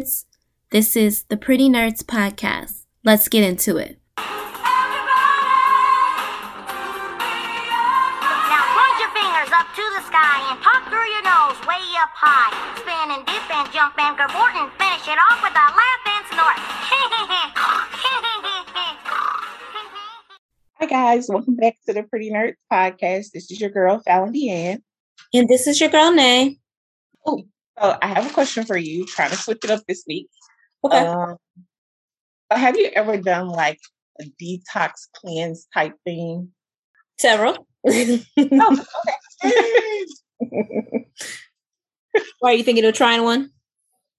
nerds. This is the Pretty Nerds Podcast. Let's get into it. Now point your fingers up to the sky and talk through your nose way up high. Spin and dip and jump and cavort and finish it off with a laugh and snort. Hi guys, welcome back to the Pretty Nerds Podcast. This is your girl Fallon Deanne. And this is your girl, Nay. Oh, so I have a question for you. Trying to switch it up this week. Okay. Um, have you ever done like a detox cleanse type thing? Several. Oh, okay. Why are you thinking of trying one?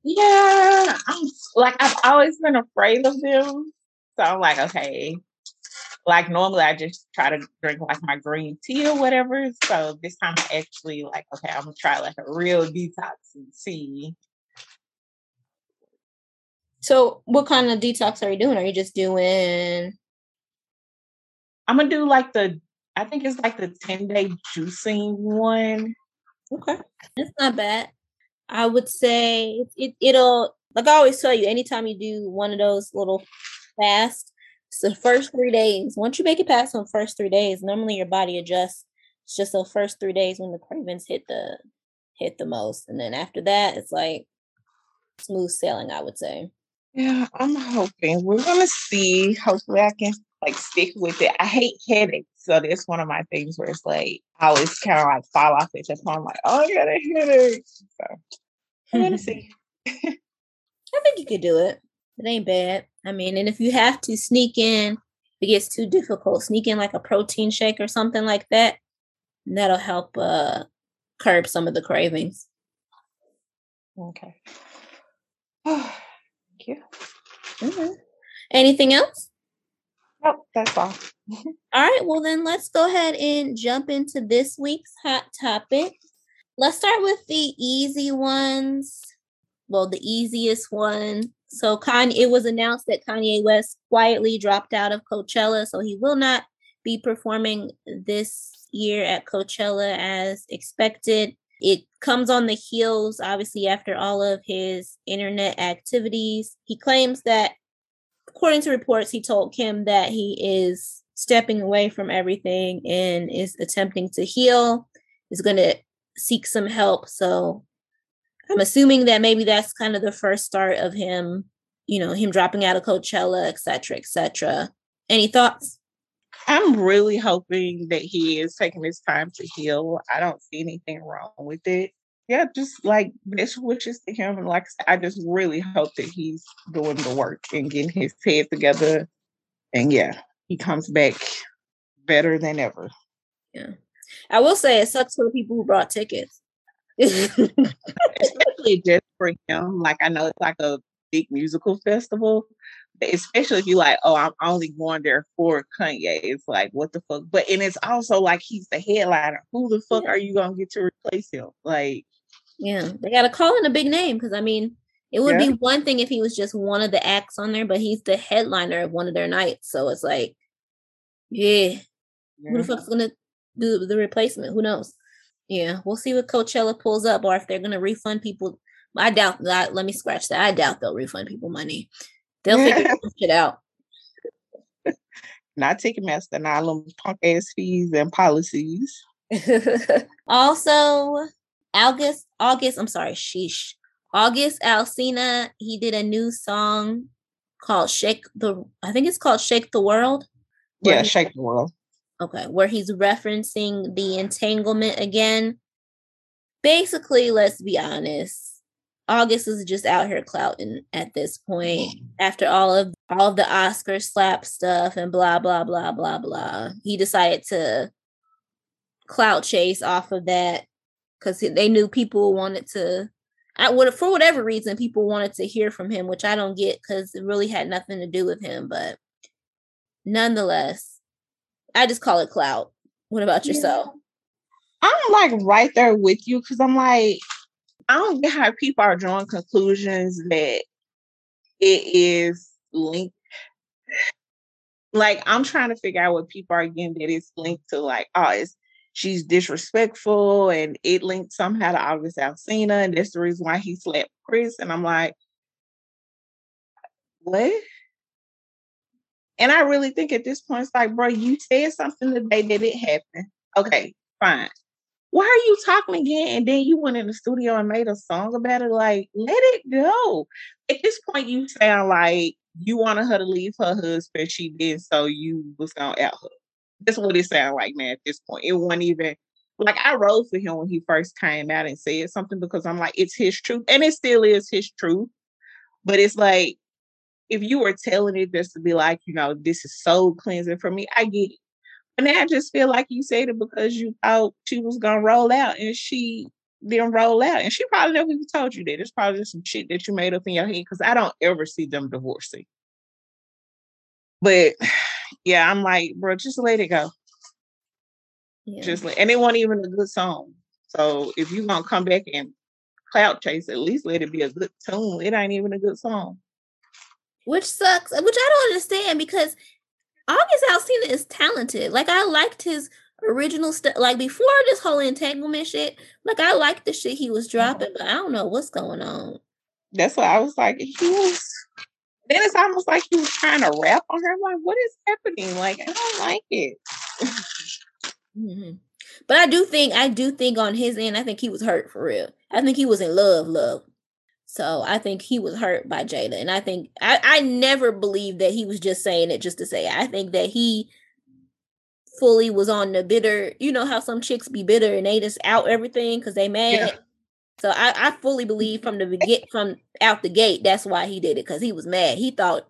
yeah, I'm like I've always been afraid of them. So I'm like, okay. Like normally I just try to drink like my green tea or whatever. So this time I actually like, okay, I'm gonna try like a real detox and see. So, what kind of detox are you doing? Are you just doing? I'm gonna do like the I think it's like the 10 day juicing one. Okay, that's not bad. I would say it. It'll like I always tell you. Anytime you do one of those little fast, it's the first three days. Once you make it past the first three days, normally your body adjusts. It's just the first three days when the cravings hit the hit the most, and then after that, it's like smooth sailing. I would say. Yeah, I'm hoping we're gonna see. Hopefully I can like stick with it. I hate headaches. So that's one of my things where it's like I always kind of like fall off at that point. I'm like, oh I got a headache. So I'm gonna see. I think you could do it. It ain't bad. I mean, and if you have to sneak in, if it gets too difficult, sneak in like a protein shake or something like that. and That'll help uh curb some of the cravings. Okay. Thank you. Mhm. Anything else? Nope, that's all. All right, well then let's go ahead and jump into this week's hot topic. Let's start with the easy ones. Well, the easiest one. So Kanye, it was announced that Kanye West quietly dropped out of Coachella, so he will not be performing this year at Coachella as expected. It comes on the heels, obviously, after all of his internet activities. He claims that according to reports, he told Kim that he is stepping away from everything and is attempting to heal, is going to seek some help. So I'm assuming that maybe that's kind of the first start of him, you know, him dropping out of Coachella, et cetera, et cetera. Any thoughts? I'm really hoping that he is taking his time to heal. I don't see anything wrong with it. Yeah, just like best wishes to him. And like I said, I just really hope that he's doing the work and getting his head together. And yeah, he comes back better than ever. Yeah. I will say it sucks for the people who brought tickets. Especially just for him. Like I know it's like a big musical festival. But especially if you like, oh, I'm only going there for Kanye. It's like, what the fuck? But and it's also like he's the headliner. Who the fuck are you gonna get to replace him? Like Yeah, they got to call in a big name because I mean, it would Yeah. be one thing if he was just one of the acts on there, but he's the headliner of one of their nights. So it's like, yeah, who the fuck's gonna do the replacement? Who knows? Yeah, we'll see what Coachella pulls up, or if they're gonna refund people. I doubt that. Let me scratch that. I doubt they'll refund people money. They'll figure shit out. not Ticketmaster, not them punk ass fees and policies. also, August, August, I'm sorry, sheesh. August Alsina, he did a new song called Shake the I think it's called Shake the World. Yeah, shake the world. Okay, where he's referencing the entanglement again. Basically, let's be honest. August is just out here clouting at this point after all of all of the Oscar slap stuff and blah blah blah blah blah. He decided to clout chase off of that because they knew people wanted to. I would for whatever reason people wanted to hear from him, which I don't get because it really had nothing to do with him. But nonetheless, I just call it clout. What about Yeah. yourself? I'm like right there with you because I'm like, I don't get how people are drawing conclusions that it is linked. Like, I'm trying to figure out what people are getting that it's linked to, like, oh, it's she's disrespectful and it linked somehow to August Alsina, and that's the reason why he slapped Chris. And I'm like, what? And I really think at this point, it's like, bro, you said something the day that it happened. Okay, fine. Why are you talking again? And then you went in the studio and made a song about it. Like, let it go. At this point, you sound like you wanted her to leave her husband. She did, so you was gonna out her. That's what it sounded like, man. At this point, it wasn't even like I rode for him when he first came out and said something because I'm like, it's his truth, and it still is his truth. But it's like if you were telling it just to be like, you know, this is so cleansing for me, I get it. But now I just feel like you said it because you thought she was gonna roll out and she didn't roll out. And she probably never even told you that. It's probably just some shit that you made up in your head because I don't ever see them divorcing. But yeah, I'm like, bro, just let it go. Yeah. Just let, and it wasn't even a good song. So if you're gonna come back and clout chase, at least let it be a good tune. It ain't even a good song. Which sucks. Which I don't understand because August Alsina is talented. Like I liked his original stuff. Like before this whole entanglement shit, like I liked the shit he was dropping, but I don't know what's going on. That's why I was like, he was. Then it's almost like he was trying to rap on her. I'm like, what is happening? Like, I don't like it. mm-hmm. But I do think, I do think on his end, I think he was hurt for real. I think he was in love, love. So I think he was hurt by Jada. And I think I, I never believed that he was just saying it just to say it. I think that he fully was on the bitter, you know how some chicks be bitter and they just out everything because they mad. Yeah. So I, I fully believe from the get from out the gate that's why he did it because he was mad. He thought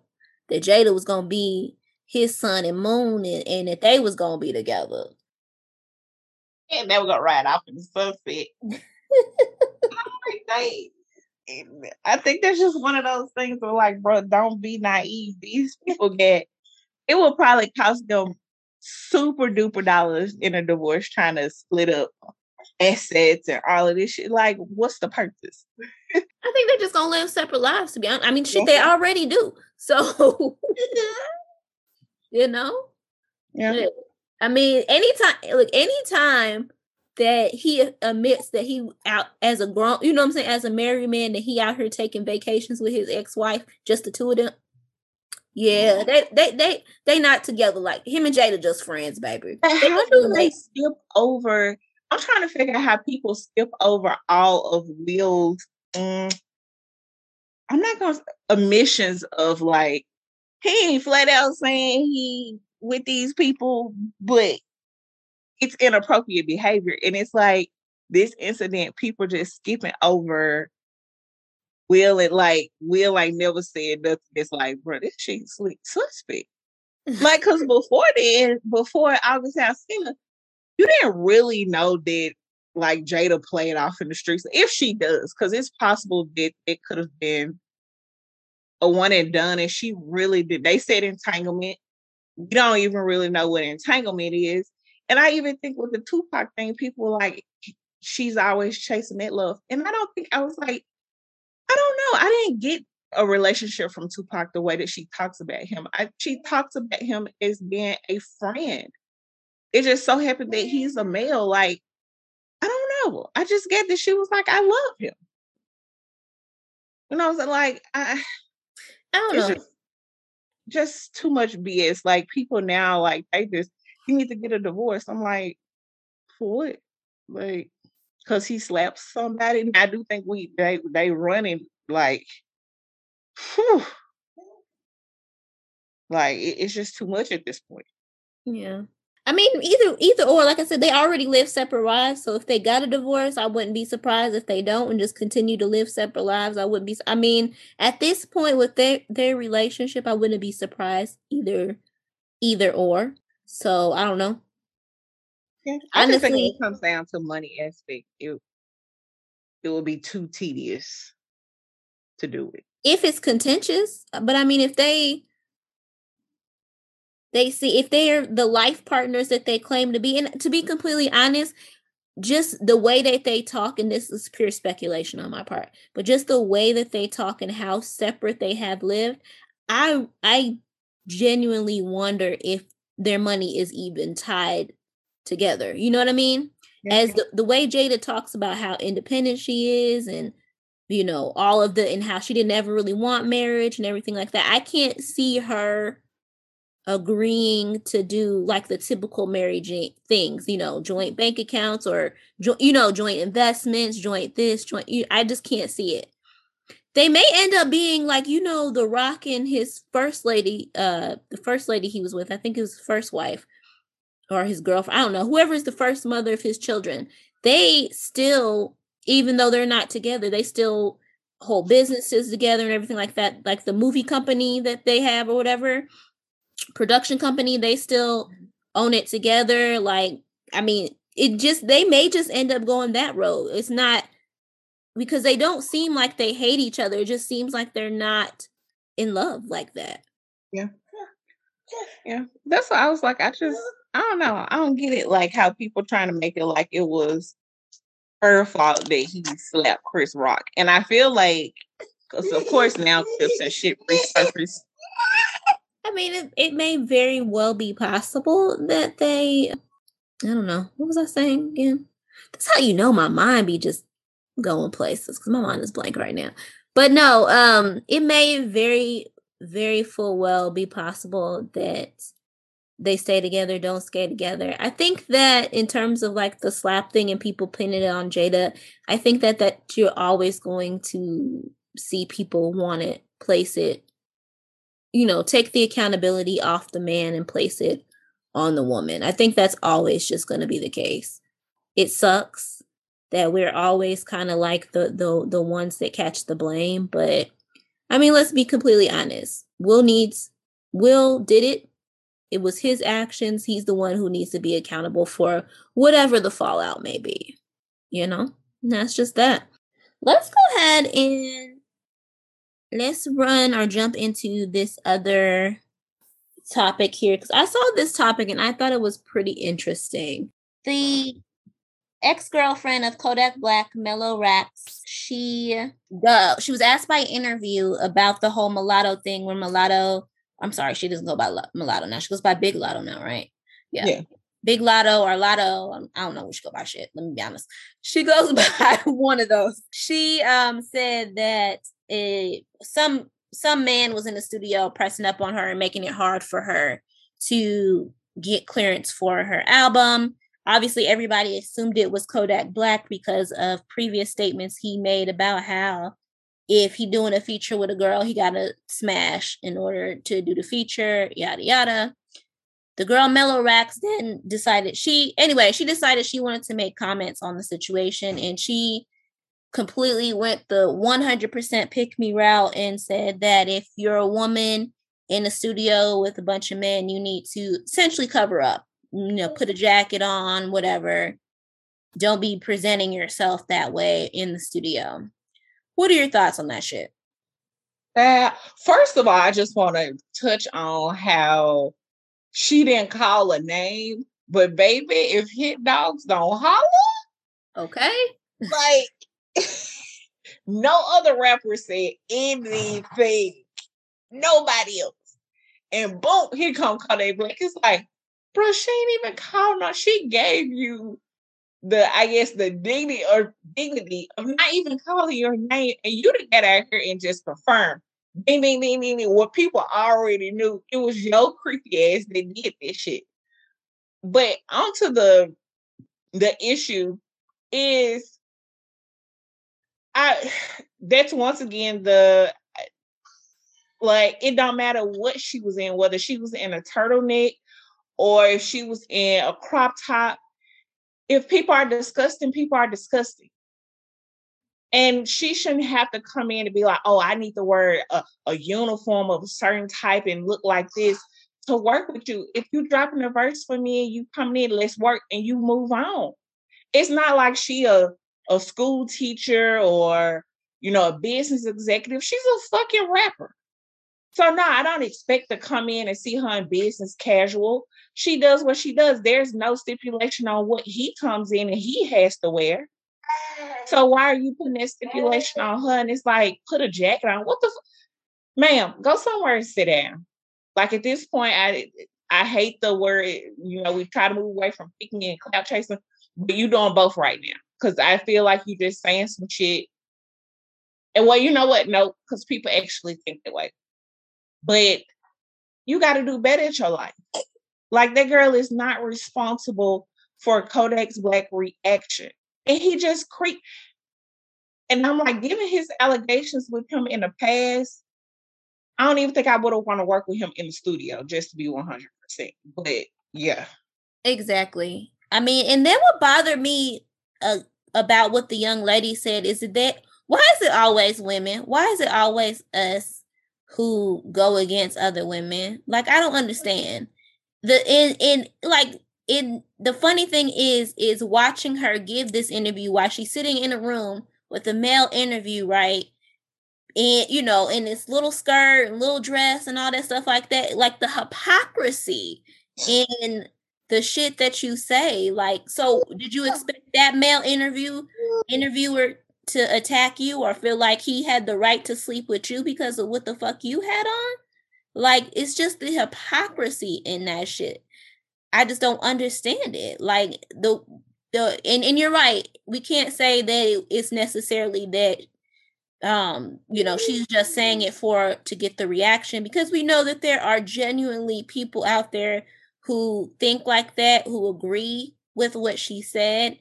that Jada was gonna be his sun and moon and, and that they was gonna be together. And they were gonna ride off in the sunset. I think that's just one of those things where, like, bro, don't be naive. These people get it will probably cost them super duper dollars in a divorce trying to split up assets and all of this shit. Like, what's the purpose? I think they're just gonna live separate lives. To be honest, I mean, shit, they already do. So, you know, yeah. I mean, anytime, like, anytime that he admits that he out as a grown, you know what I'm saying, as a married man, that he out here taking vacations with his ex-wife, just the two of them. Yeah, they they they they not together. Like him and Jada just friends, baby. But how do they skip over? I'm trying to figure out how people skip over all of Will's. Mm, I'm not gonna omissions of like he ain't flat out saying he with these people, but it's inappropriate behavior. And it's like this incident, people just skipping over Will it like Will like never said nothing. It's like, bro, this shit sleep suspect. like, cause before then, before August Alsina, you didn't really know that like Jada played off in the streets. If she does, because it's possible that it could have been a one and done, and she really did. They said entanglement. You don't even really know what entanglement is. And I even think with the Tupac thing, people were like, she's always chasing that love. And I don't think I was like, I don't know. I didn't get a relationship from Tupac the way that she talks about him. I, she talks about him as being a friend. It just so happened that he's a male. Like, I don't know. I just get that she was like, I love him. And I was like, I, I don't know. Just, just too much BS. Like people now, like they just he needs to get a divorce. I'm like, for what? Like, because he slaps somebody. And I do think we they they running like, whew, like it, it's just too much at this point. Yeah. I mean, either either or, like I said, they already live separate lives. So if they got a divorce, I wouldn't be surprised if they don't and just continue to live separate lives. I wouldn't be. I mean, at this point with their their relationship, I wouldn't be surprised either, either or. So I don't know. Yeah, I Honestly, think when it comes down to money aspect, it it will be too tedious to do it. If it's contentious, uh, but I mean, if they they see if they're the life partners that they claim to be, and to be completely honest, just the way that they talk, and this is pure speculation on my part, but just the way that they talk and how separate they have lived, I I genuinely wonder if their money is even tied together. You know what I mean? Yeah. As the, the way Jada talks about how independent she is and you know, all of the and how she didn't ever really want marriage and everything like that. I can't see her agreeing to do like the typical marriage things, you know, joint bank accounts or you know, joint investments, joint this, joint I just can't see it. They may end up being like, you know, The Rock and his first lady, uh the first lady he was with, I think his first wife or his girlfriend, I don't know, whoever is the first mother of his children. They still even though they're not together, they still hold businesses together and everything like that. Like the movie company that they have or whatever, production company, they still own it together. Like, I mean, it just, they may just end up going that road. It's not because they don't seem like they hate each other. It just seems like they're not in love like that. Yeah. Yeah. That's what I was like. I just, I don't know. I don't get it. Like how people trying to make it like it was her fault that he slapped Chris Rock. And I feel like, because of course now clips and shit resurface. I mean, it, it may very well be possible that they, I don't know, what was I saying again? That's how you know my mind be just going places because my mind is blank right now. But no, um, it may very, very full well be possible that they stay together, don't stay together. I think that in terms of like the slap thing and people pinning it on Jada, I think that that you're always going to see people want it, place it, you know, take the accountability off the man and place it on the woman. I think that's always just going to be the case. It sucks that we're always kind of like the the the ones that catch the blame, but I mean, let's be completely honest. Will needs Will did it it was his actions. He's the one who needs to be accountable for whatever the fallout may be. You know, and that's just that. Let's go ahead and let's run or jump into this other topic here because I saw this topic and I thought it was pretty interesting. The ex-girlfriend of Kodak Black, Mellow Rackz, she uh, she was asked by interview about the whole mulatto thing where mulatto I'm sorry, she doesn't go by mulatto now. She goes by Big Latto now, right? Yeah. yeah. Big Latto or Latto. Um, I don't know she go by shit. Let me be honest. She goes by one of those. She um said that it, some some man was in the studio pressing up on her and making it hard for her to get clearance for her album. Obviously, everybody assumed it was Kodak Black because of previous statements he made about how if he doing a feature with a girl, he gotta smash in order to do the feature, yada yada. The girl Mellow Rackz then decided she anyway, she decided she wanted to make comments on the situation and she completely went the 100% pick me route and said that if you're a woman in a studio with a bunch of men, you need to essentially cover up, you know, put a jacket on, whatever. Don't be presenting yourself that way in the studio. What are your thoughts on that shit? That first of all, I just want to touch on how she didn't call a name, but baby, if hit dogs don't holler, okay. Like no other rapper said anything. Nobody else. And boom, here come call Kodak Black. It's like, bro, she ain't even called no. She gave you the I guess the dignity or dignity of not even calling your name and you to get out here and just confirm ding ding ding ding, ding what people already knew it was your creepy ass that did this shit. But onto the the issue is I that's once again the like it don't matter what she was in, whether she was in a turtleneck or if she was in a crop top if people are disgusting, people are disgusting. And she shouldn't have to come in and be like, oh, I need to wear a, a uniform of a certain type and look like this to work with you. If you dropping a verse for me and you come in, let's work and you move on. It's not like she a, a school teacher or you know a business executive. She's a fucking rapper. So no, I don't expect to come in and see her in business casual. She does what she does. There's no stipulation on what he comes in and he has to wear. So why are you putting that stipulation on her? And it's like, put a jacket on. What the, f- ma'am? Go somewhere and sit down. Like at this point, I I hate the word. You know, we try to move away from picking and cloud chasing, but you doing both right now because I feel like you just saying some shit And well, you know what? No, because people actually think that way. But you got to do better at your life. Like that girl is not responsible for Kodak's black reaction. And he just creep. And I'm like, given his allegations with him in the past, I don't even think I would have want to work with him in the studio, just to be 100%. But yeah. Exactly. I mean, and then what bothered me uh, about what the young lady said is that why is it always women? Why is it always us who go against other women? Like I don't understand. The in in like in the funny thing is is watching her give this interview while she's sitting in a room with a male interview, right? And you know, in this little skirt and little dress and all that stuff like that, like the hypocrisy in the shit that you say. Like, so did you expect that male interview interviewer to attack you or feel like he had the right to sleep with you because of what the fuck you had on? Like, it's just the hypocrisy in that shit. I just don't understand it. Like the the and, and you're right. We can't say that it's necessarily that um you know she's just saying it for to get the reaction because we know that there are genuinely people out there who think like that, who agree with what she said,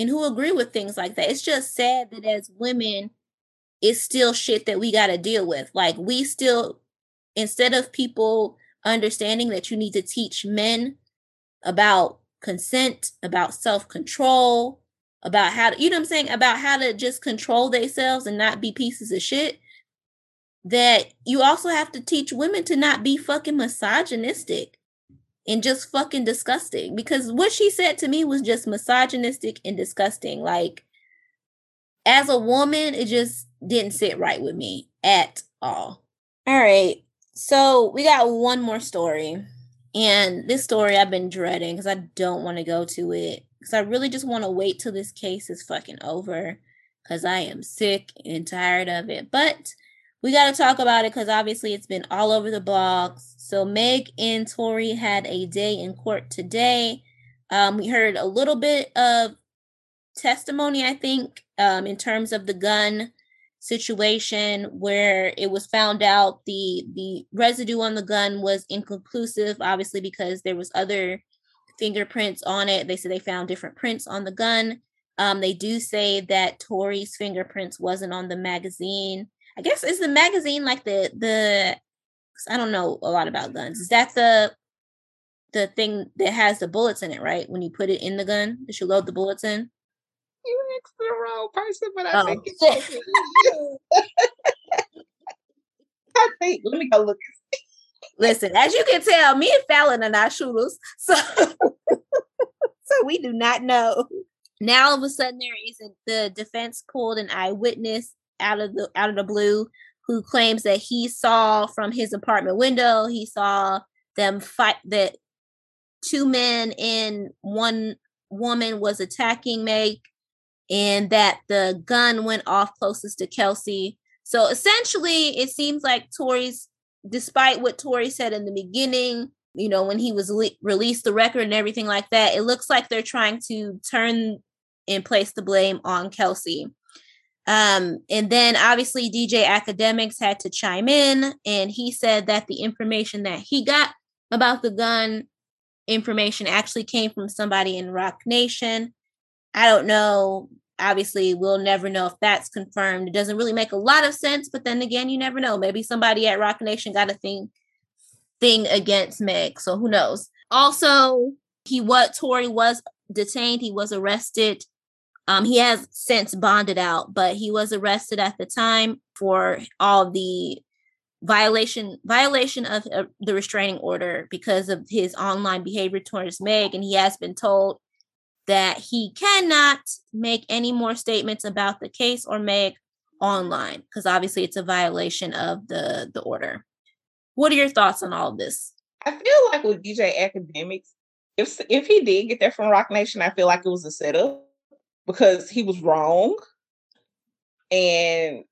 and who agree with things like that. It's just sad that as women, it's still shit that we got to deal with. Like, we still, instead of people understanding that you need to teach men about consent, about self control, about how to, you know what I'm saying, about how to just control themselves and not be pieces of shit. That you also have to teach women to not be fucking misogynistic and just fucking disgusting because what she said to me was just misogynistic and disgusting. Like, as a woman, it just didn't sit right with me at all. All right. So, we got one more story. And this story I've been dreading because I don't want to go to it because I really just want to wait till this case is fucking over because I am sick and tired of it. But we got to talk about it because obviously it's been all over the blogs. So Meg and Tory had a day in court today. Um, we heard a little bit of testimony, I think, um, in terms of the gun situation where it was found out the the residue on the gun was inconclusive obviously because there was other fingerprints on it they said they found different prints on the gun um, they do say that Tory's fingerprints wasn't on the magazine I guess is the magazine like the the I don't know a lot about guns. Is that the the thing that has the bullets in it, right? When you put it in the gun, that you load the bullets in. You asked the wrong person, but I oh. think it's. I think. Let me go look. Listen, as you can tell, me and Fallon are not shooters, so so we do not know. Now all of a sudden, there isn't the defense pulled an eyewitness out of the out of the blue who claims that he saw from his apartment window he saw them fight that two men and one woman was attacking Meg and that the gun went off closest to Kelsey. So essentially it seems like Tory's despite what Tory said in the beginning, you know, when he was le- released the record and everything like that, it looks like they're trying to turn and place the blame on Kelsey. Um, and then obviously DJ Akademiks had to chime in and he said that the information that he got about the gun information actually came from somebody in Roc Nation. I don't know. Obviously, we'll never know if that's confirmed. It doesn't really make a lot of sense, but then again, you never know. Maybe somebody at Roc Nation got a thing thing against Meg, so who knows. Also, he what Tory was detained, he was arrested um, he has since bonded out, but he was arrested at the time for all the violation violation of uh, the restraining order because of his online behavior towards Meg, and he has been told that he cannot make any more statements about the case or Meg online because obviously it's a violation of the the order. What are your thoughts on all of this? I feel like with DJ Akademiks, if if he did get there from Roc Nation, I feel like it was a setup because he was wrong. And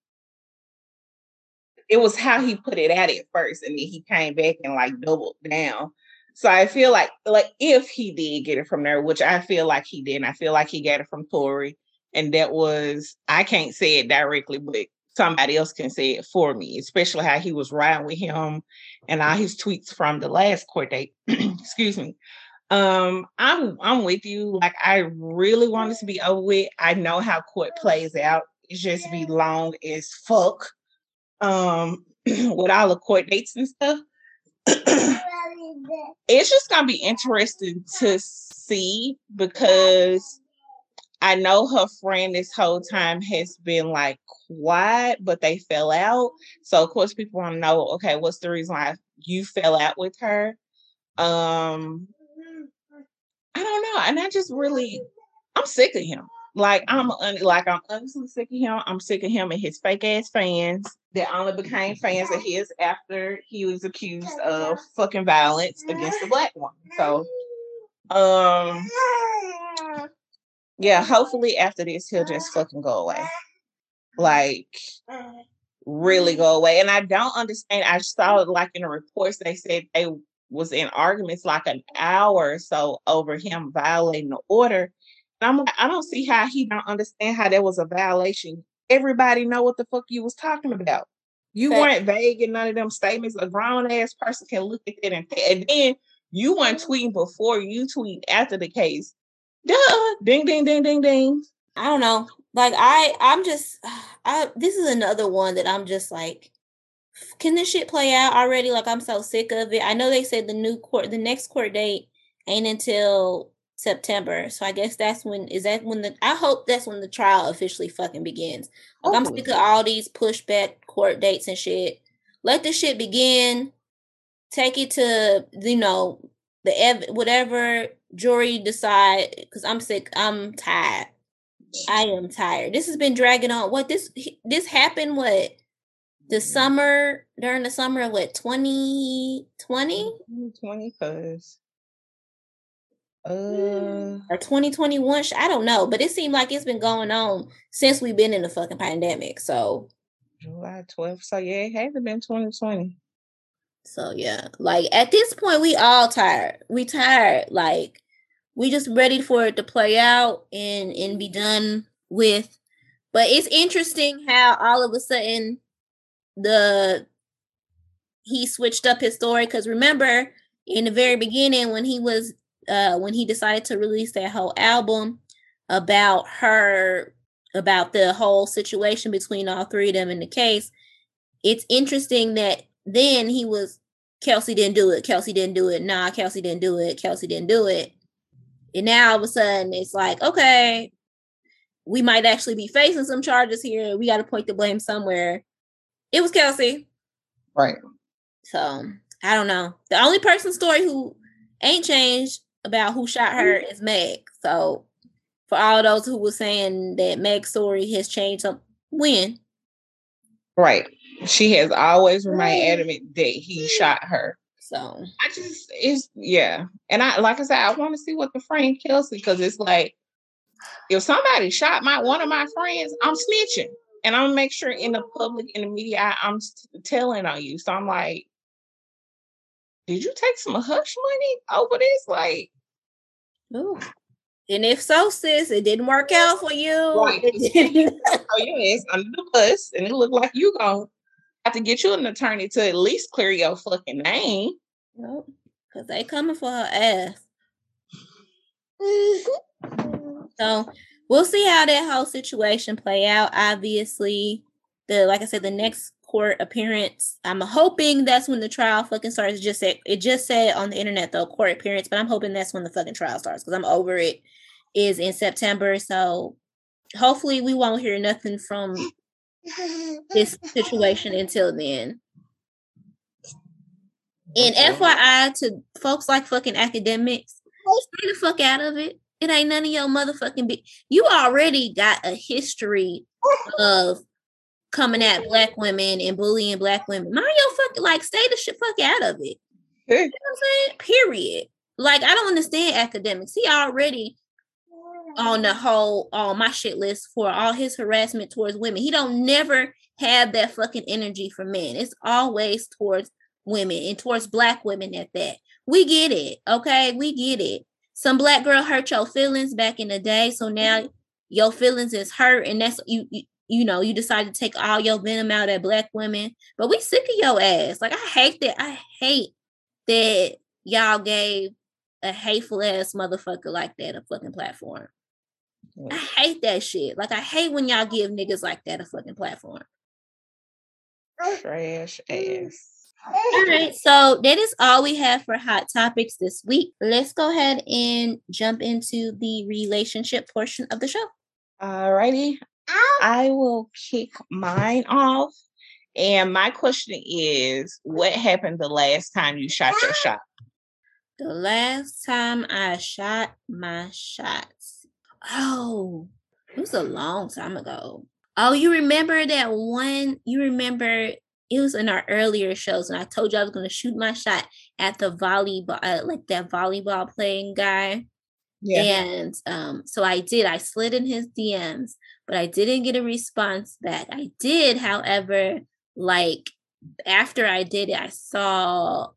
it was how he put it at it first, and then he came back and like doubled down. So I feel like like if he did get it from there, which I feel like he did, I feel like he got it from Tory, and that was I can't say it directly, but somebody else can say it for me, especially how he was riding with him and all his tweets from the last court date. Excuse me. Um, I'm I'm with you. Like I really want this to be over with. I know how court plays out. It's just be long as fuck. Um, with all the court dates and stuff. it's just gonna be interesting to see because I know her friend this whole time has been like quiet, but they fell out. So of course people want to know, okay, what's the reason why you fell out with her? Um I don't know. And I just really I'm sick of him. Like I'm un- like I'm honestly sick of him. I'm sick of him and his fake ass fans that only became fans of his after he was accused of fucking violence against the black woman. So um yeah, hopefully after this he'll just fucking go away. Like really go away. And I don't understand. I saw like in the reports they said they was in arguments like an hour or so over him violating the order. And I'm like, I don't see how he don't understand how that was a violation. Everybody know what the fuck you was talking about. You weren't vague in none of them statements. A grown ass person can look at that and, and then you weren't tweeting before you tweet after the case. Duh. Ding ding ding ding ding. I don't know. Like I I'm just I this is another one that I'm just like can this shit play out already? Like I'm so sick of it. I know they said the new court the next court date ain't until September. So I guess that's when is that when the I hope that's when the trial officially fucking begins. Like I'm sick of all these pushback court dates and shit. Let the shit begin. Take it to you know the ev- whatever jury decide because I'm sick. I'm tired. I am tired. This has been dragging on. What this this happened? What the summer during the summer of what 2020 20 cuz uh. or 2021 i don't know but it seemed like it's been going on since we've been in the fucking pandemic so. July 12th so yeah it hasn't been 2020 so yeah like at this point we all tired we tired like we just ready for it to play out and and be done with. But it's interesting how all of a sudden the he switched up his story because remember in the very beginning when he was uh when he decided to release that whole album about her about the whole situation between all three of them in the case it's interesting that then he was kelsey didn't do it kelsey didn't do it nah kelsey didn't do it kelsey didn't do it. And now all of a sudden it's like okay we might actually be facing some charges here we got to point the blame somewhere it was kelsey right so I don't know. The only person story who ain't changed about who shot her mm-hmm. is Meg. So for all those who were saying that Meg's story has changed, some when? Right. She has always remained adamant that he shot her. So I just it's yeah. And I like I said, I want to see what the friend Kelsey because it's like if somebody shot my one of my friends, I'm snitching. And I'm gonna make sure in the public in the media I, I'm telling on you. So I'm like, did you take some hush money over this? Like, Ooh. And if so, sis, it didn't work out for you. Right. oh, ass under the bus, and it looked like you gonna have to get you an attorney to at least clear your fucking name. Yep. Cause they coming for her ass. so we'll see how that whole situation play out. Obviously, the like I said, the next court appearance. I'm hoping that's when the trial fucking starts. It just said it just said on the internet though court appearance, but I'm hoping that's when the fucking trial starts because I'm over it. Is in September, so hopefully we won't hear nothing from this situation until then. And FYI to folks like fucking Akademiks, stay the fuck out of it. It ain't none of your motherfucking be. You already got a history of coming at black women and bullying black women. Mind your fucking like stay the shit fuck out of it. You know what I'm saying? Period. Like I don't understand Akademiks. He already on the whole on my shit list for all his harassment towards women. He don't never have that fucking energy for men. It's always towards women and towards black women at that. We get it. Okay, we get it. Some black girl hurt your feelings back in the day, so now mm-hmm. your feelings is hurt, and that's you. you you know, you decide to take all your venom out at black women, but we sick of your ass. Like I hate that. I hate that y'all gave a hateful ass motherfucker like that a fucking platform. I hate that shit. Like I hate when y'all give niggas like that a fucking platform. Trash ass. All right, so that is all we have for hot topics this week. Let's go ahead and jump into the relationship portion of the show. All righty. I will kick mine off. And my question is what happened the last time you shot your ah! shot? The last time I shot my shots. Oh, it was a long time ago. Oh, you remember that one? You remember it was in our earlier shows, and I told you I was going to shoot my shot at the volleyball, uh, like that volleyball playing guy. Yeah. And um, so I did. I slid in his DMs, but I didn't get a response back. I did, however, like after I did it, I saw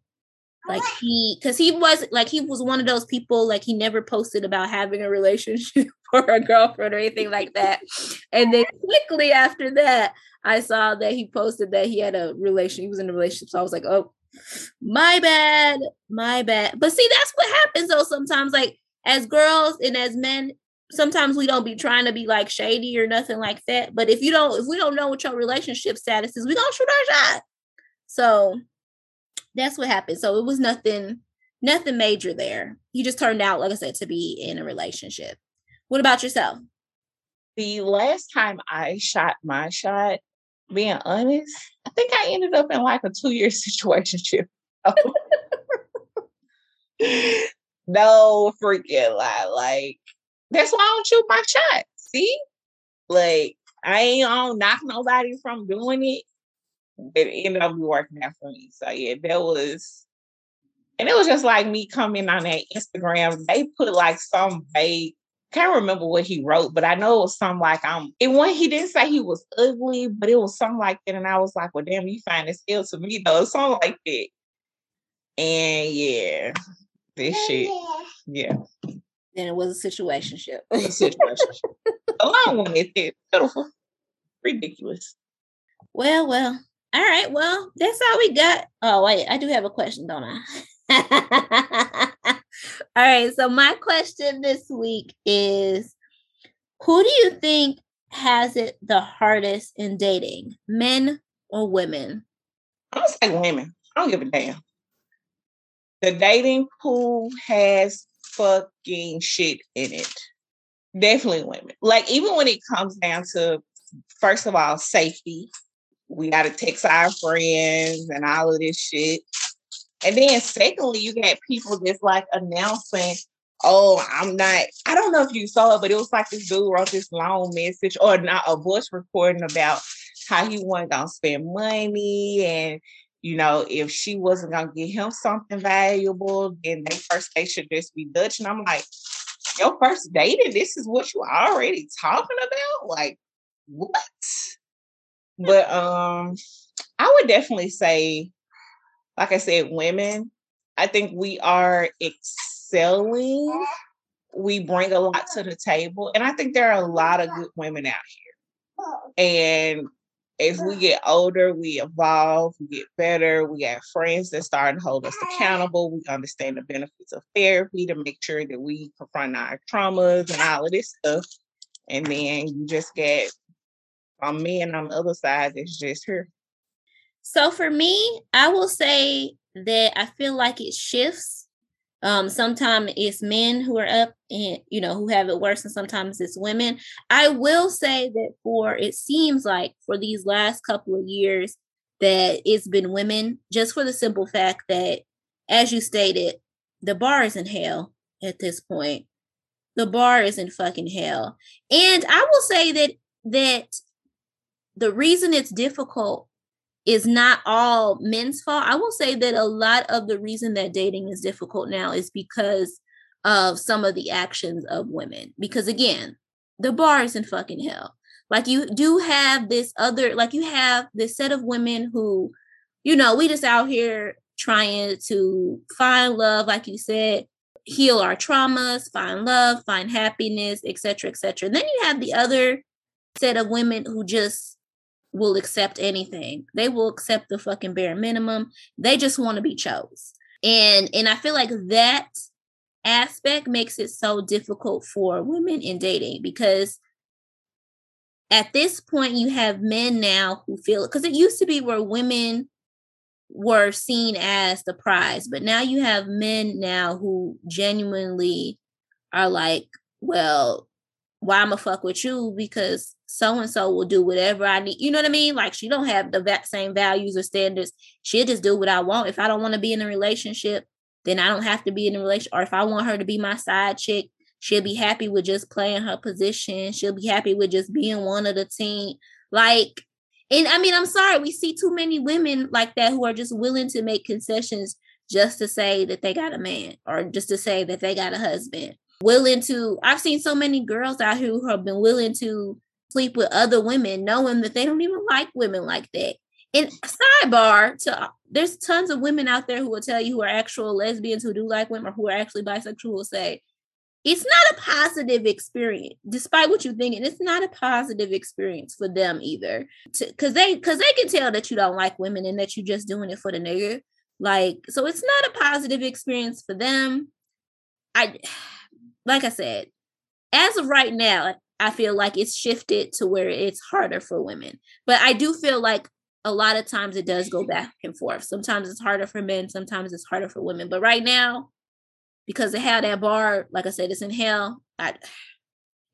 like he because he was like he was one of those people like he never posted about having a relationship or a girlfriend or anything like that. And then quickly after that i saw that he posted that he had a relation he was in a relationship. So i was like oh my bad my bad. But see that's what happens though sometimes like as girls and as men sometimes we don't be trying to be like shady or nothing like that. But if you don't if we don't know what your relationship status is we don't shoot our shot. So that's what happened. So it was nothing, nothing major there. He just turned out, like I said, to be in a relationship. What about yourself? The last time I shot my shot, being honest, I think I ended up in like a two year situation. no freaking lie. Like, that's why I don't shoot my shot. See? Like, I ain't on knock nobody from doing it it ended up working out for me. So yeah, that was and it was just like me coming on that Instagram. They put like some vague, can't remember what he wrote, but I know it was something like um it one he didn't say he was ugly, but it was something like that. And I was like, Well damn, you find it still to me though, something like that. And yeah, this shit. Yeah. Then it was a situation ship. a situation. a long one, it's pitiful. Ridiculous. Well, well, all right. Well, that's all we got. Oh, wait. I do have a question, don't I? all right. So, my question this week is Who do you think has it the hardest in dating, men or women? I'm going to say women. I don't give a damn. The dating pool has fucking shit in it. Definitely women. Like, even when it comes down to, first of all, safety we got to text our friends and all of this shit. And then secondly, you got people just like announcing, oh, I'm not, I don't know if you saw it, but it was like this dude wrote this long message or not a voice recording about how he wasn't gonna spend money and you know, if she wasn't gonna get him something valuable, then they first they should just be Dutch. And I'm like, your first date, and this is what you already talking about? Like, what? But um, I would definitely say, like I said, women. I think we are excelling. We bring a lot to the table, and I think there are a lot of good women out here. And as we get older, we evolve, we get better. We have friends that start to hold us accountable. We understand the benefits of therapy to make sure that we confront our traumas and all of this stuff. And then you just get on me and on the other side it's just her. So for me, I will say that I feel like it shifts. Um, sometimes it's men who are up and you know who have it worse, and sometimes it's women. I will say that for it seems like for these last couple of years that it's been women, just for the simple fact that, as you stated, the bar is in hell at this point. The bar is in fucking hell. And I will say that that the reason it's difficult is not all men's fault. I will say that a lot of the reason that dating is difficult now is because of some of the actions of women. Because again, the bar is in fucking hell. Like you do have this other, like you have this set of women who, you know, we just out here trying to find love, like you said, heal our traumas, find love, find happiness, etc., etc. And then you have the other set of women who just will accept anything. They will accept the fucking bare minimum. They just want to be chose. And and I feel like that aspect makes it so difficult for women in dating because at this point you have men now who feel because it used to be where women were seen as the prize but now you have men now who genuinely are like well why i'm gonna fuck with you because so and so will do whatever i need you know what i mean? Like she don't have the same values or standards. She'll just do what i want. If i don't want to be in a relationship then i don't have to be in a relationship or if i want her to be my side chick she'll be happy with just playing her position. She'll be happy with just being one of the team. Like and I mean, I'm sorry, we see too many women like that who are just willing to make concessions just to say that they got a man or just to say that they got a husband. Willing to, I've seen so many girls out here who have been willing to sleep with other women, knowing that they don't even like women like that. And sidebar to there's tons of women out there who will tell you who are actual lesbians who do like women or who are actually bisexual will say, it's not a positive experience despite what you're thinking it's not a positive experience for them either. Because they because they can tell that you don't like women and that you're just doing it for the nigga. Like so it's not a positive experience for them. I like i said as of right now i feel like it's shifted to where it's harder for women but i do feel like a lot of times it does go back and forth sometimes it's harder for men sometimes it's harder for women but right now because of how that bar, like I said, it's in hell. I,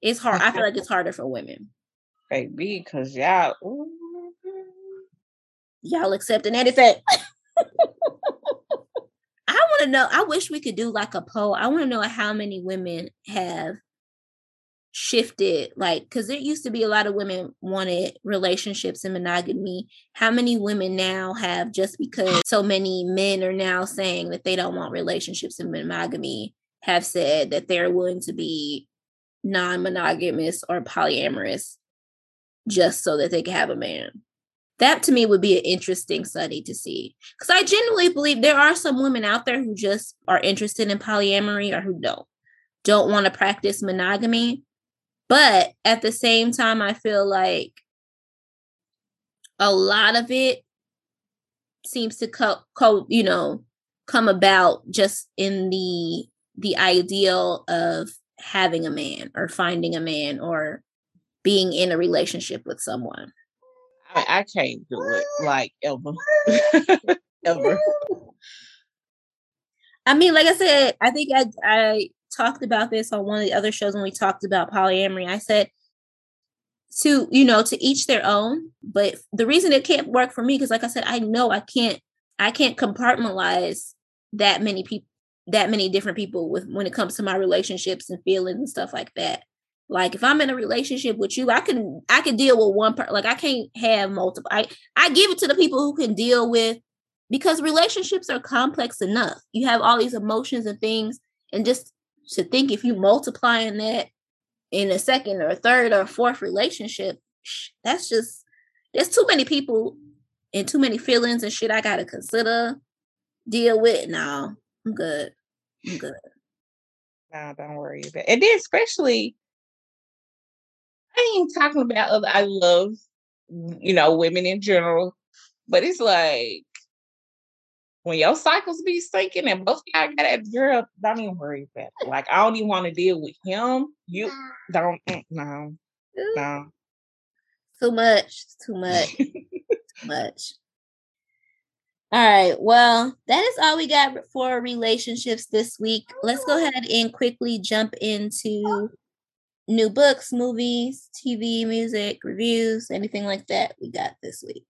it's hard. I feel like it's harder for women. Baby, because y'all, y'all accepting anything. I want to know. I wish we could do like a poll. I want to know how many women have shifted like because there used to be a lot of women wanted relationships and monogamy. How many women now have just because so many men are now saying that they don't want relationships and monogamy have said that they're willing to be non-monogamous or polyamorous just so that they can have a man? That to me would be an interesting study to see because i genuinely believe there are some women out there who just are interested in polyamory or who don't don't want to practice monogamy but at the same time, I feel like a lot of it seems to co, co you know come about just in the the ideal of having a man or finding a man or being in a relationship with someone. I, I can't do it like ever. ever. I mean, like I said, I think I I talked about this on one of the other shows when we talked about polyamory. I said to, you know, to each their own. But the reason it can't work for me, because like I said, I know I can't, I can't compartmentalize that many people, that many different people with when it comes to my relationships and feelings and stuff like that. Like if I'm in a relationship with you, I can I can deal with one part. Like I can't have multiple. I I give it to the people who can deal with because relationships are complex enough. You have all these emotions and things, and just to think if you multiplying that in a second or a third or fourth relationship, that's just there's too many people and too many feelings and shit I gotta consider, deal with. No, I'm good. I'm good. No, don't worry about it. And then especially I ain't talking about other I love, you know, women in general, but it's like when your cycles be sinking and both y'all got that girl, don't even worry about it. Like I don't even want to deal with him. You don't mm, no. No. Too much. Too much. too much. All right. Well, that is all we got for relationships this week. Let's go ahead and quickly jump into new books, movies, TV, music, reviews, anything like that we got this week.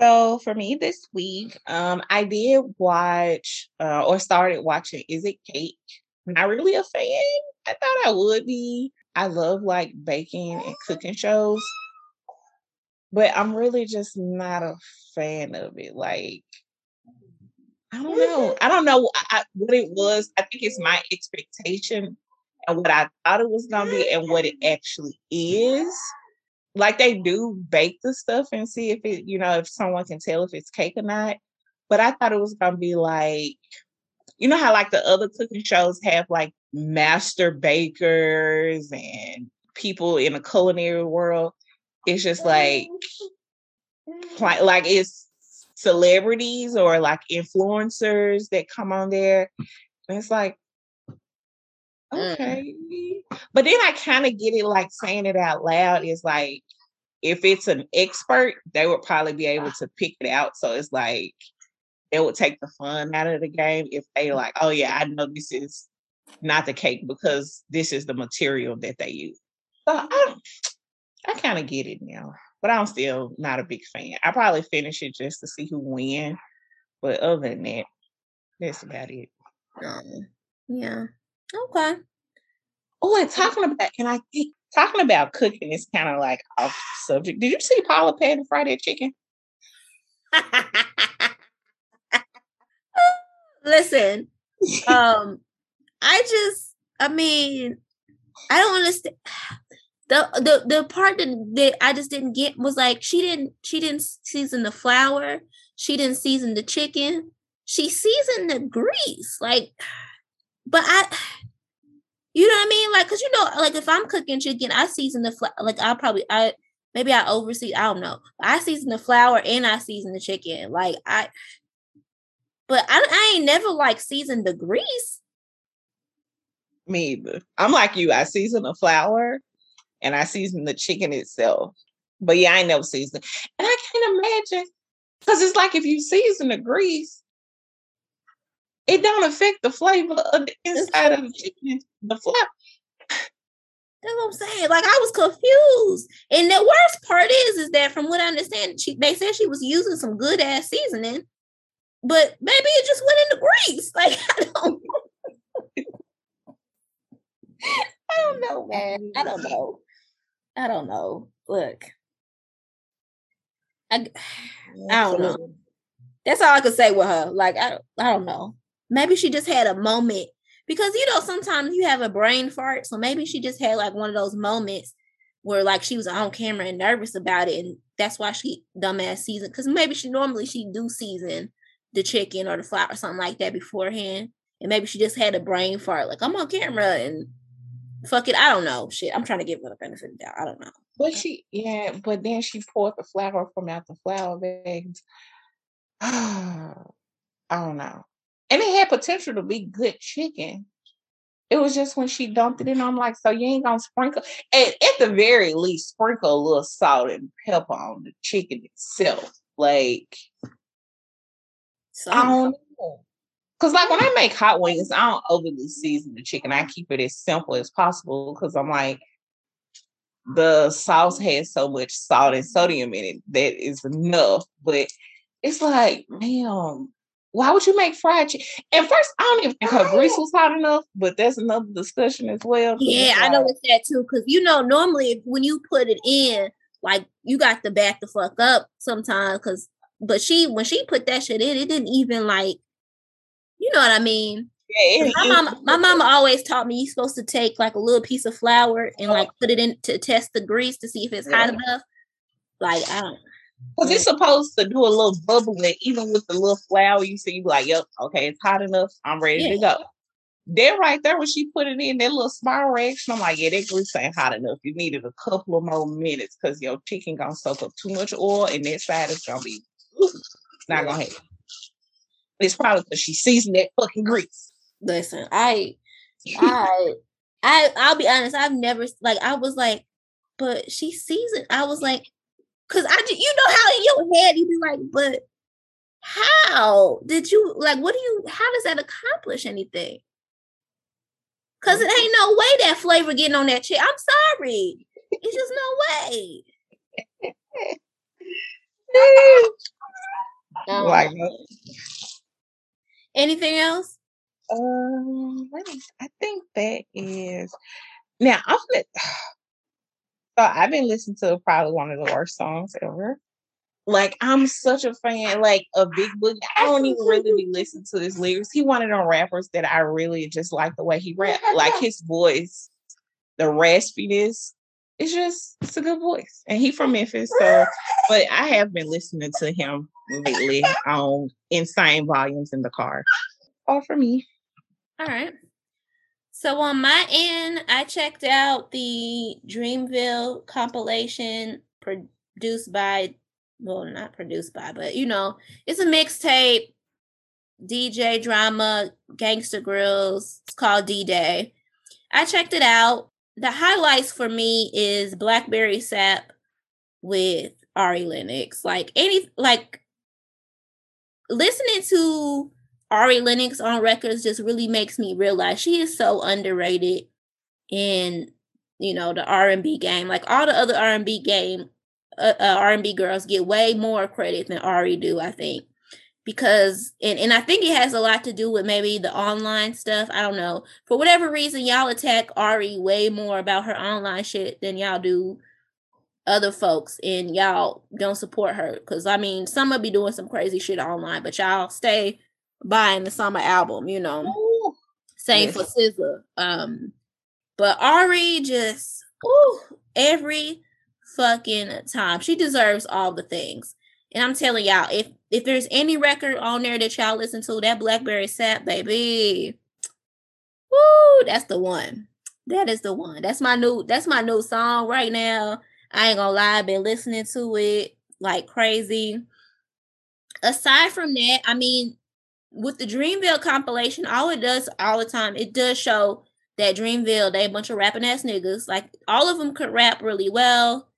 So for me this week, um, I did watch uh, or started watching Is It Cake? Not really a fan. I thought I would be. I love like baking and cooking shows, but I'm really just not a fan of it. Like, I don't know. I don't know what it was. I think it's my expectation and what I thought it was gonna be and what it actually is like they do bake the stuff and see if it, you know, if someone can tell if it's cake or not. But I thought it was gonna be like, you know how like the other cooking shows have like master bakers and people in the culinary world. It's just like like like it's celebrities or like influencers that come on there. And it's like, Mm. okay. But then I kind of get it like saying it out loud is like if it's an expert, they would probably be able to pick it out. So it's like it would take the fun out of the game if they like, oh yeah, I know this is not the cake because this is the material that they use. So I, I kind of get it now, but I'm still not a big fan. I probably finish it just to see who win, but other than that, that's about it. Um, yeah. Okay. Oh, and talking about and I think talking about cooking is kind of like off subject. Did you see Paula Patton fry that chicken? Listen, um, I just, I mean, I don't understand. The, the the part that, that I just didn't get was like she didn't she didn't season the flour, she didn't season the chicken, she seasoned the grease. Like, but I, you know what I mean? Like, cause you know, like if I'm cooking chicken, I season the flour. Like I probably I maybe I oversee. I don't know. I season the flour and I season the chicken. Like I, but I I ain't never like seasoned the grease. Me either. I'm like you. I season the flour and I season the chicken itself. But yeah, I ain't never seasoned. And I can't imagine because it's like if you season the grease, it don't affect the flavor of the inside of the chicken, the flour. That's what I'm saying. Like I was confused. And the worst part is, is that from what I understand, she they said she was using some good ass seasoning, but maybe it just went into grease. Like I don't, I don't know, man. I don't know. I don't know. Look, I, I don't know. That's all I could say with her. Like I, I don't know. Maybe she just had a moment because you know sometimes you have a brain fart, so maybe she just had like one of those moments where like she was on camera and nervous about it, and that's why she dumbass season. Because maybe she normally she do season the chicken or the flour or something like that beforehand, and maybe she just had a brain fart. Like I'm on camera and fuck it, I don't know. Shit, I'm trying to give her the benefit of the doubt. I don't know. But she, yeah, but then she poured the flour from out the flour bags. I don't know. And it had potential to be good chicken. It was just when she dumped it in, I'm like, so you ain't gonna sprinkle at, at the very least, sprinkle a little salt and pepper on the chicken itself. Like, So I don't know. Cause like when I make hot wings, I don't overly season the chicken. I keep it as simple as possible because I'm like, the sauce has so much salt and sodium in it that is enough. But it's like, man, why would you make fried chicken? And first, I don't even think her grease was hot enough, but that's another discussion as well. Yeah, I know it's that too. Cause you know, normally when you put it in, like you got to back the fuck up sometimes. Cause, but she when she put that shit in, it didn't even like, you know what I mean. Yeah, My mama, my mama always taught me you're supposed to take like a little piece of flour and oh. like put it in to test the grease to see if it's hot enough. Like I don't. Because it's supposed to do a little bubbling, even with the little flour. You see, you like, yep, okay, it's hot enough. I'm ready to go. Then right there, when she put it in, that little spiral reaction, I'm like, yeah, that grease ain't hot enough. You needed a couple of more minutes because your chicken gonna soak up too much oil, and that side is gonna be not gonna happen. It's probably because she seasoned that fucking grease. Listen, I, I, I, I'll be honest. I've never like I was like, but she sees it. I was like, cause I, you know how in your head you be like, but how did you like? What do you? How does that accomplish anything? Cause it ain't no way that flavor getting on that chick. I'm sorry, it's just no way. Um, Like, anything else? um, let me. I think that is now. I'm gonna. So I've been listening to probably one of the worst songs ever. Like I'm such a fan, like a Big Boogie. I don't even really be listening to his lyrics. He one of them rappers that I really just like the way he rap. Like his voice, the raspiness. It's just it's a good voice, and he from Memphis. So, but I have been listening to him lately um, on insane volumes in the car. All for me. All right. So on my end, I checked out the Dreamville compilation produced by, well, not produced by, but you know, it's a mixtape, DJ drama, Gangsta Grillz. It's called D Day. I checked it out. The highlights for me is Blackberry Sap with Ari Lennox. Like any, like listening to Ari Lennox on records just really makes me realize she is so underrated in you know the R&B game. Like all the other R&B game uh, uh, R&B girls get way more credit than Ari do, I think. Because and and I think it has a lot to do with maybe the online stuff. I don't know. For whatever reason y'all attack Ari way more about her online shit than y'all do other folks and y'all don't support her cuz I mean some of be doing some crazy shit online, but y'all stay buying the summer album, you know. Ooh. Same yes. for SZA. Um, but Ari just ooh, every fucking time. She deserves all the things. And I'm telling y'all, if if there's any record on there that y'all listen to, that Blackberry Sap, baby. Woo, that's the one. That is the one. That's my new that's my new song right now. I ain't gonna lie, I've been listening to it like crazy. Aside from that, I mean, with the Dreamville compilation, all it does all the time, it does show that Dreamville, they a bunch of rapping ass niggas. Like all of them could rap really well.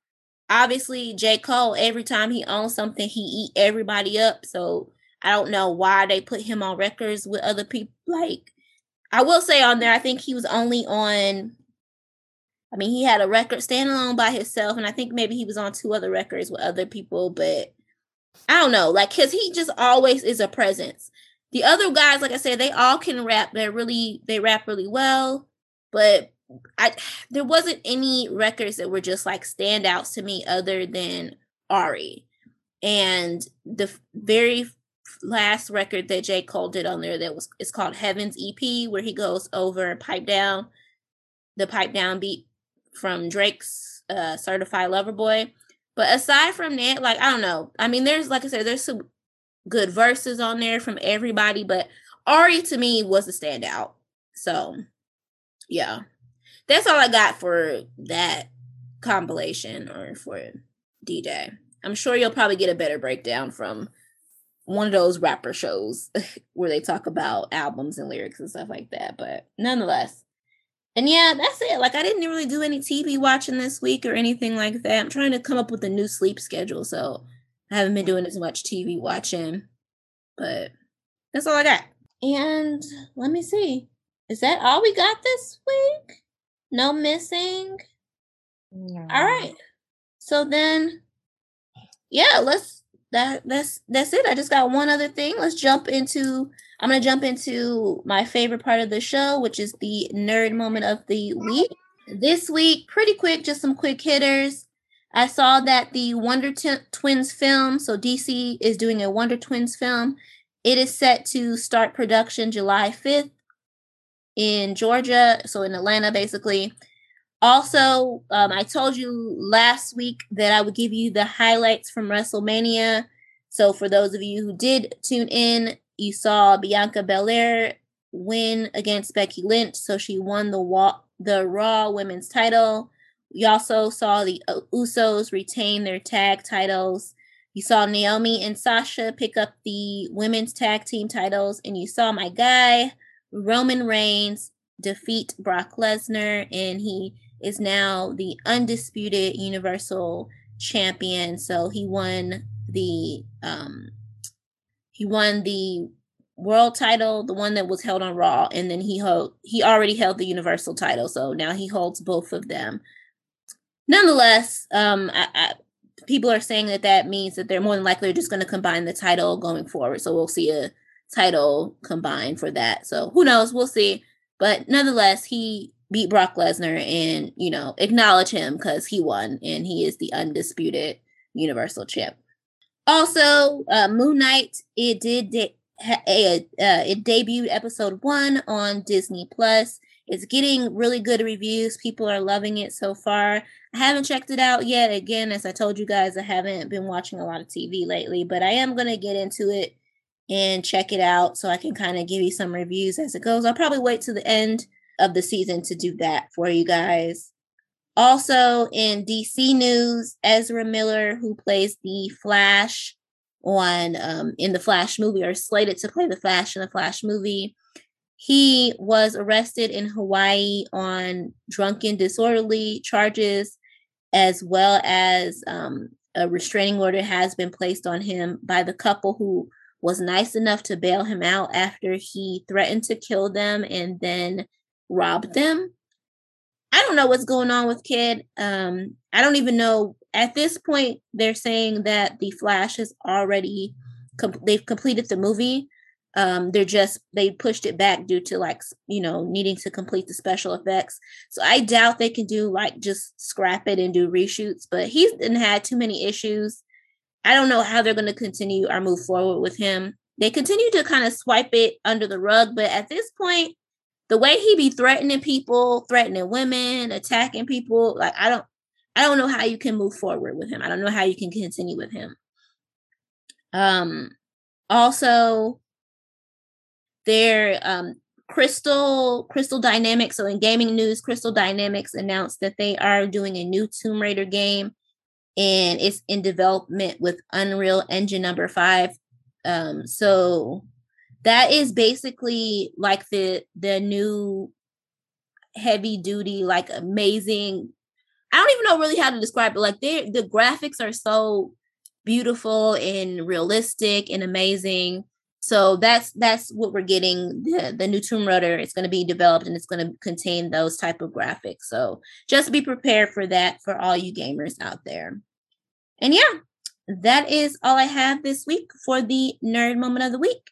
Obviously, J. Cole, every time he owns something, he eat everybody up. So I don't know why they put him on records with other people. Like I will say on there, I think he was only on I mean, he had a record standing alone by himself, and I think maybe he was on two other records with other people, but I don't know, like, cause he just always is a presence. The other guys, like I said, they all can rap. They're really they rap really well, but I there wasn't any records that were just like standouts to me other than Ari. And the very last record that J. Cole did on there that was it's called Heaven's EP, where he goes over pipe down, the pipe down beat from Drake's uh, Certified Lover Boy. But aside from that, like I don't know. I mean, there's like I said, there's some good verses on there from everybody, but Ari to me was a standout. So, yeah, that's all I got for that compilation or for DJ. I'm sure you'll probably get a better breakdown from one of those rapper shows where they talk about albums and lyrics and stuff like that. But nonetheless, and yeah, that's it. Like I didn't really do any TV watching this week or anything like that. I'm trying to come up with a new sleep schedule, so I haven't been doing as much TV watching, but that's all I got. And let me see. Is that all we got this week? No missing? No. All right. So then yeah, let's that that's that's it. I just got one other thing. Let's jump into I'm going to jump into my favorite part of the show, which is the nerd moment of the week. This week, pretty quick, just some quick hitters. I saw that the Wonder T- Twins film, so DC is doing a Wonder Twins film. It is set to start production July 5th in Georgia, so in Atlanta, basically. Also, um, I told you last week that I would give you the highlights from WrestleMania. So, for those of you who did tune in, you saw Bianca Belair win against Becky Lynch, so she won the wa- the Raw Women's title. We also saw the Usos retain their tag titles. You saw Naomi and Sasha pick up the women's tag team titles, and you saw my guy Roman Reigns defeat Brock Lesnar, and he is now the undisputed Universal Champion. So he won the um he won the world title, the one that was held on Raw, and then he hold he already held the Universal title, so now he holds both of them nonetheless, um, I, I, people are saying that that means that they're more than likely just going to combine the title going forward. So we'll see a title combined for that. So who knows? We'll see. But nonetheless, he beat Brock Lesnar and, you know, acknowledge him because he won and he is the undisputed Universal Champ. Also, uh, Moon Knight, it did de- a, uh, it debuted episode one on Disney Plus. It's getting really good reviews. People are loving it so far. I haven't checked it out yet. Again, as I told you guys, I haven't been watching a lot of TV lately, but I am going to get into it and check it out so I can kind of give you some reviews as it goes. I'll probably wait to the end of the season to do that for you guys. Also in DC news, Ezra Miller, who plays the Flash on um, in the Flash movie, or slated to play the Flash in the Flash movie, he was arrested in Hawaii on drunken disorderly charges, as well as um, a restraining order has been placed on him by the couple who was nice enough to bail him out after he threatened to kill them and then robbed them. I don't know what's going on with Kid. Um, I don't even know. At this point, they're saying that the Flash has already com- they've completed the movie. Um, they're just they pushed it back due to like you know needing to complete the special effects. So I doubt they can do like just scrap it and do reshoots. But he's had too many issues. I don't know how they're going to continue or move forward with him. They continue to kind of swipe it under the rug, but at this point, the way he be threatening people, threatening women, attacking people, like I don't I don't know how you can move forward with him. I don't know how you can continue with him. Um also their um Crystal Crystal Dynamics. So in gaming news, Crystal Dynamics announced that they are doing a new Tomb Raider game and it's in development with Unreal Engine number 5. Um so that is basically like the the new heavy duty like amazing i don't even know really how to describe it like they the graphics are so beautiful and realistic and amazing so that's that's what we're getting the, the new tomb raider it's going to be developed and it's going to contain those type of graphics so just be prepared for that for all you gamers out there and yeah that is all i have this week for the nerd moment of the week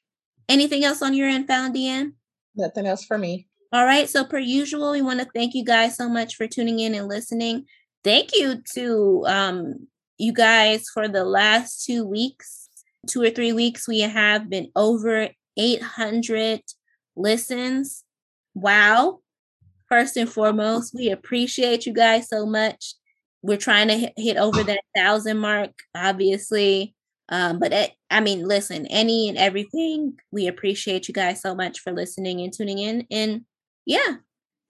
Anything else on your end, found Deanne? Nothing else for me. All right. So, per usual, we want to thank you guys so much for tuning in and listening. Thank you to um, you guys for the last two weeks, two or three weeks. We have been over 800 listens. Wow. First and foremost, we appreciate you guys so much. We're trying to hit, over that thousand mark, obviously. Um, but it, I mean, listen, any and everything, we appreciate you guys so much for listening and tuning in. And yeah,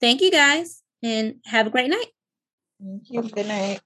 thank you guys and have a great night. Thank you. Good night.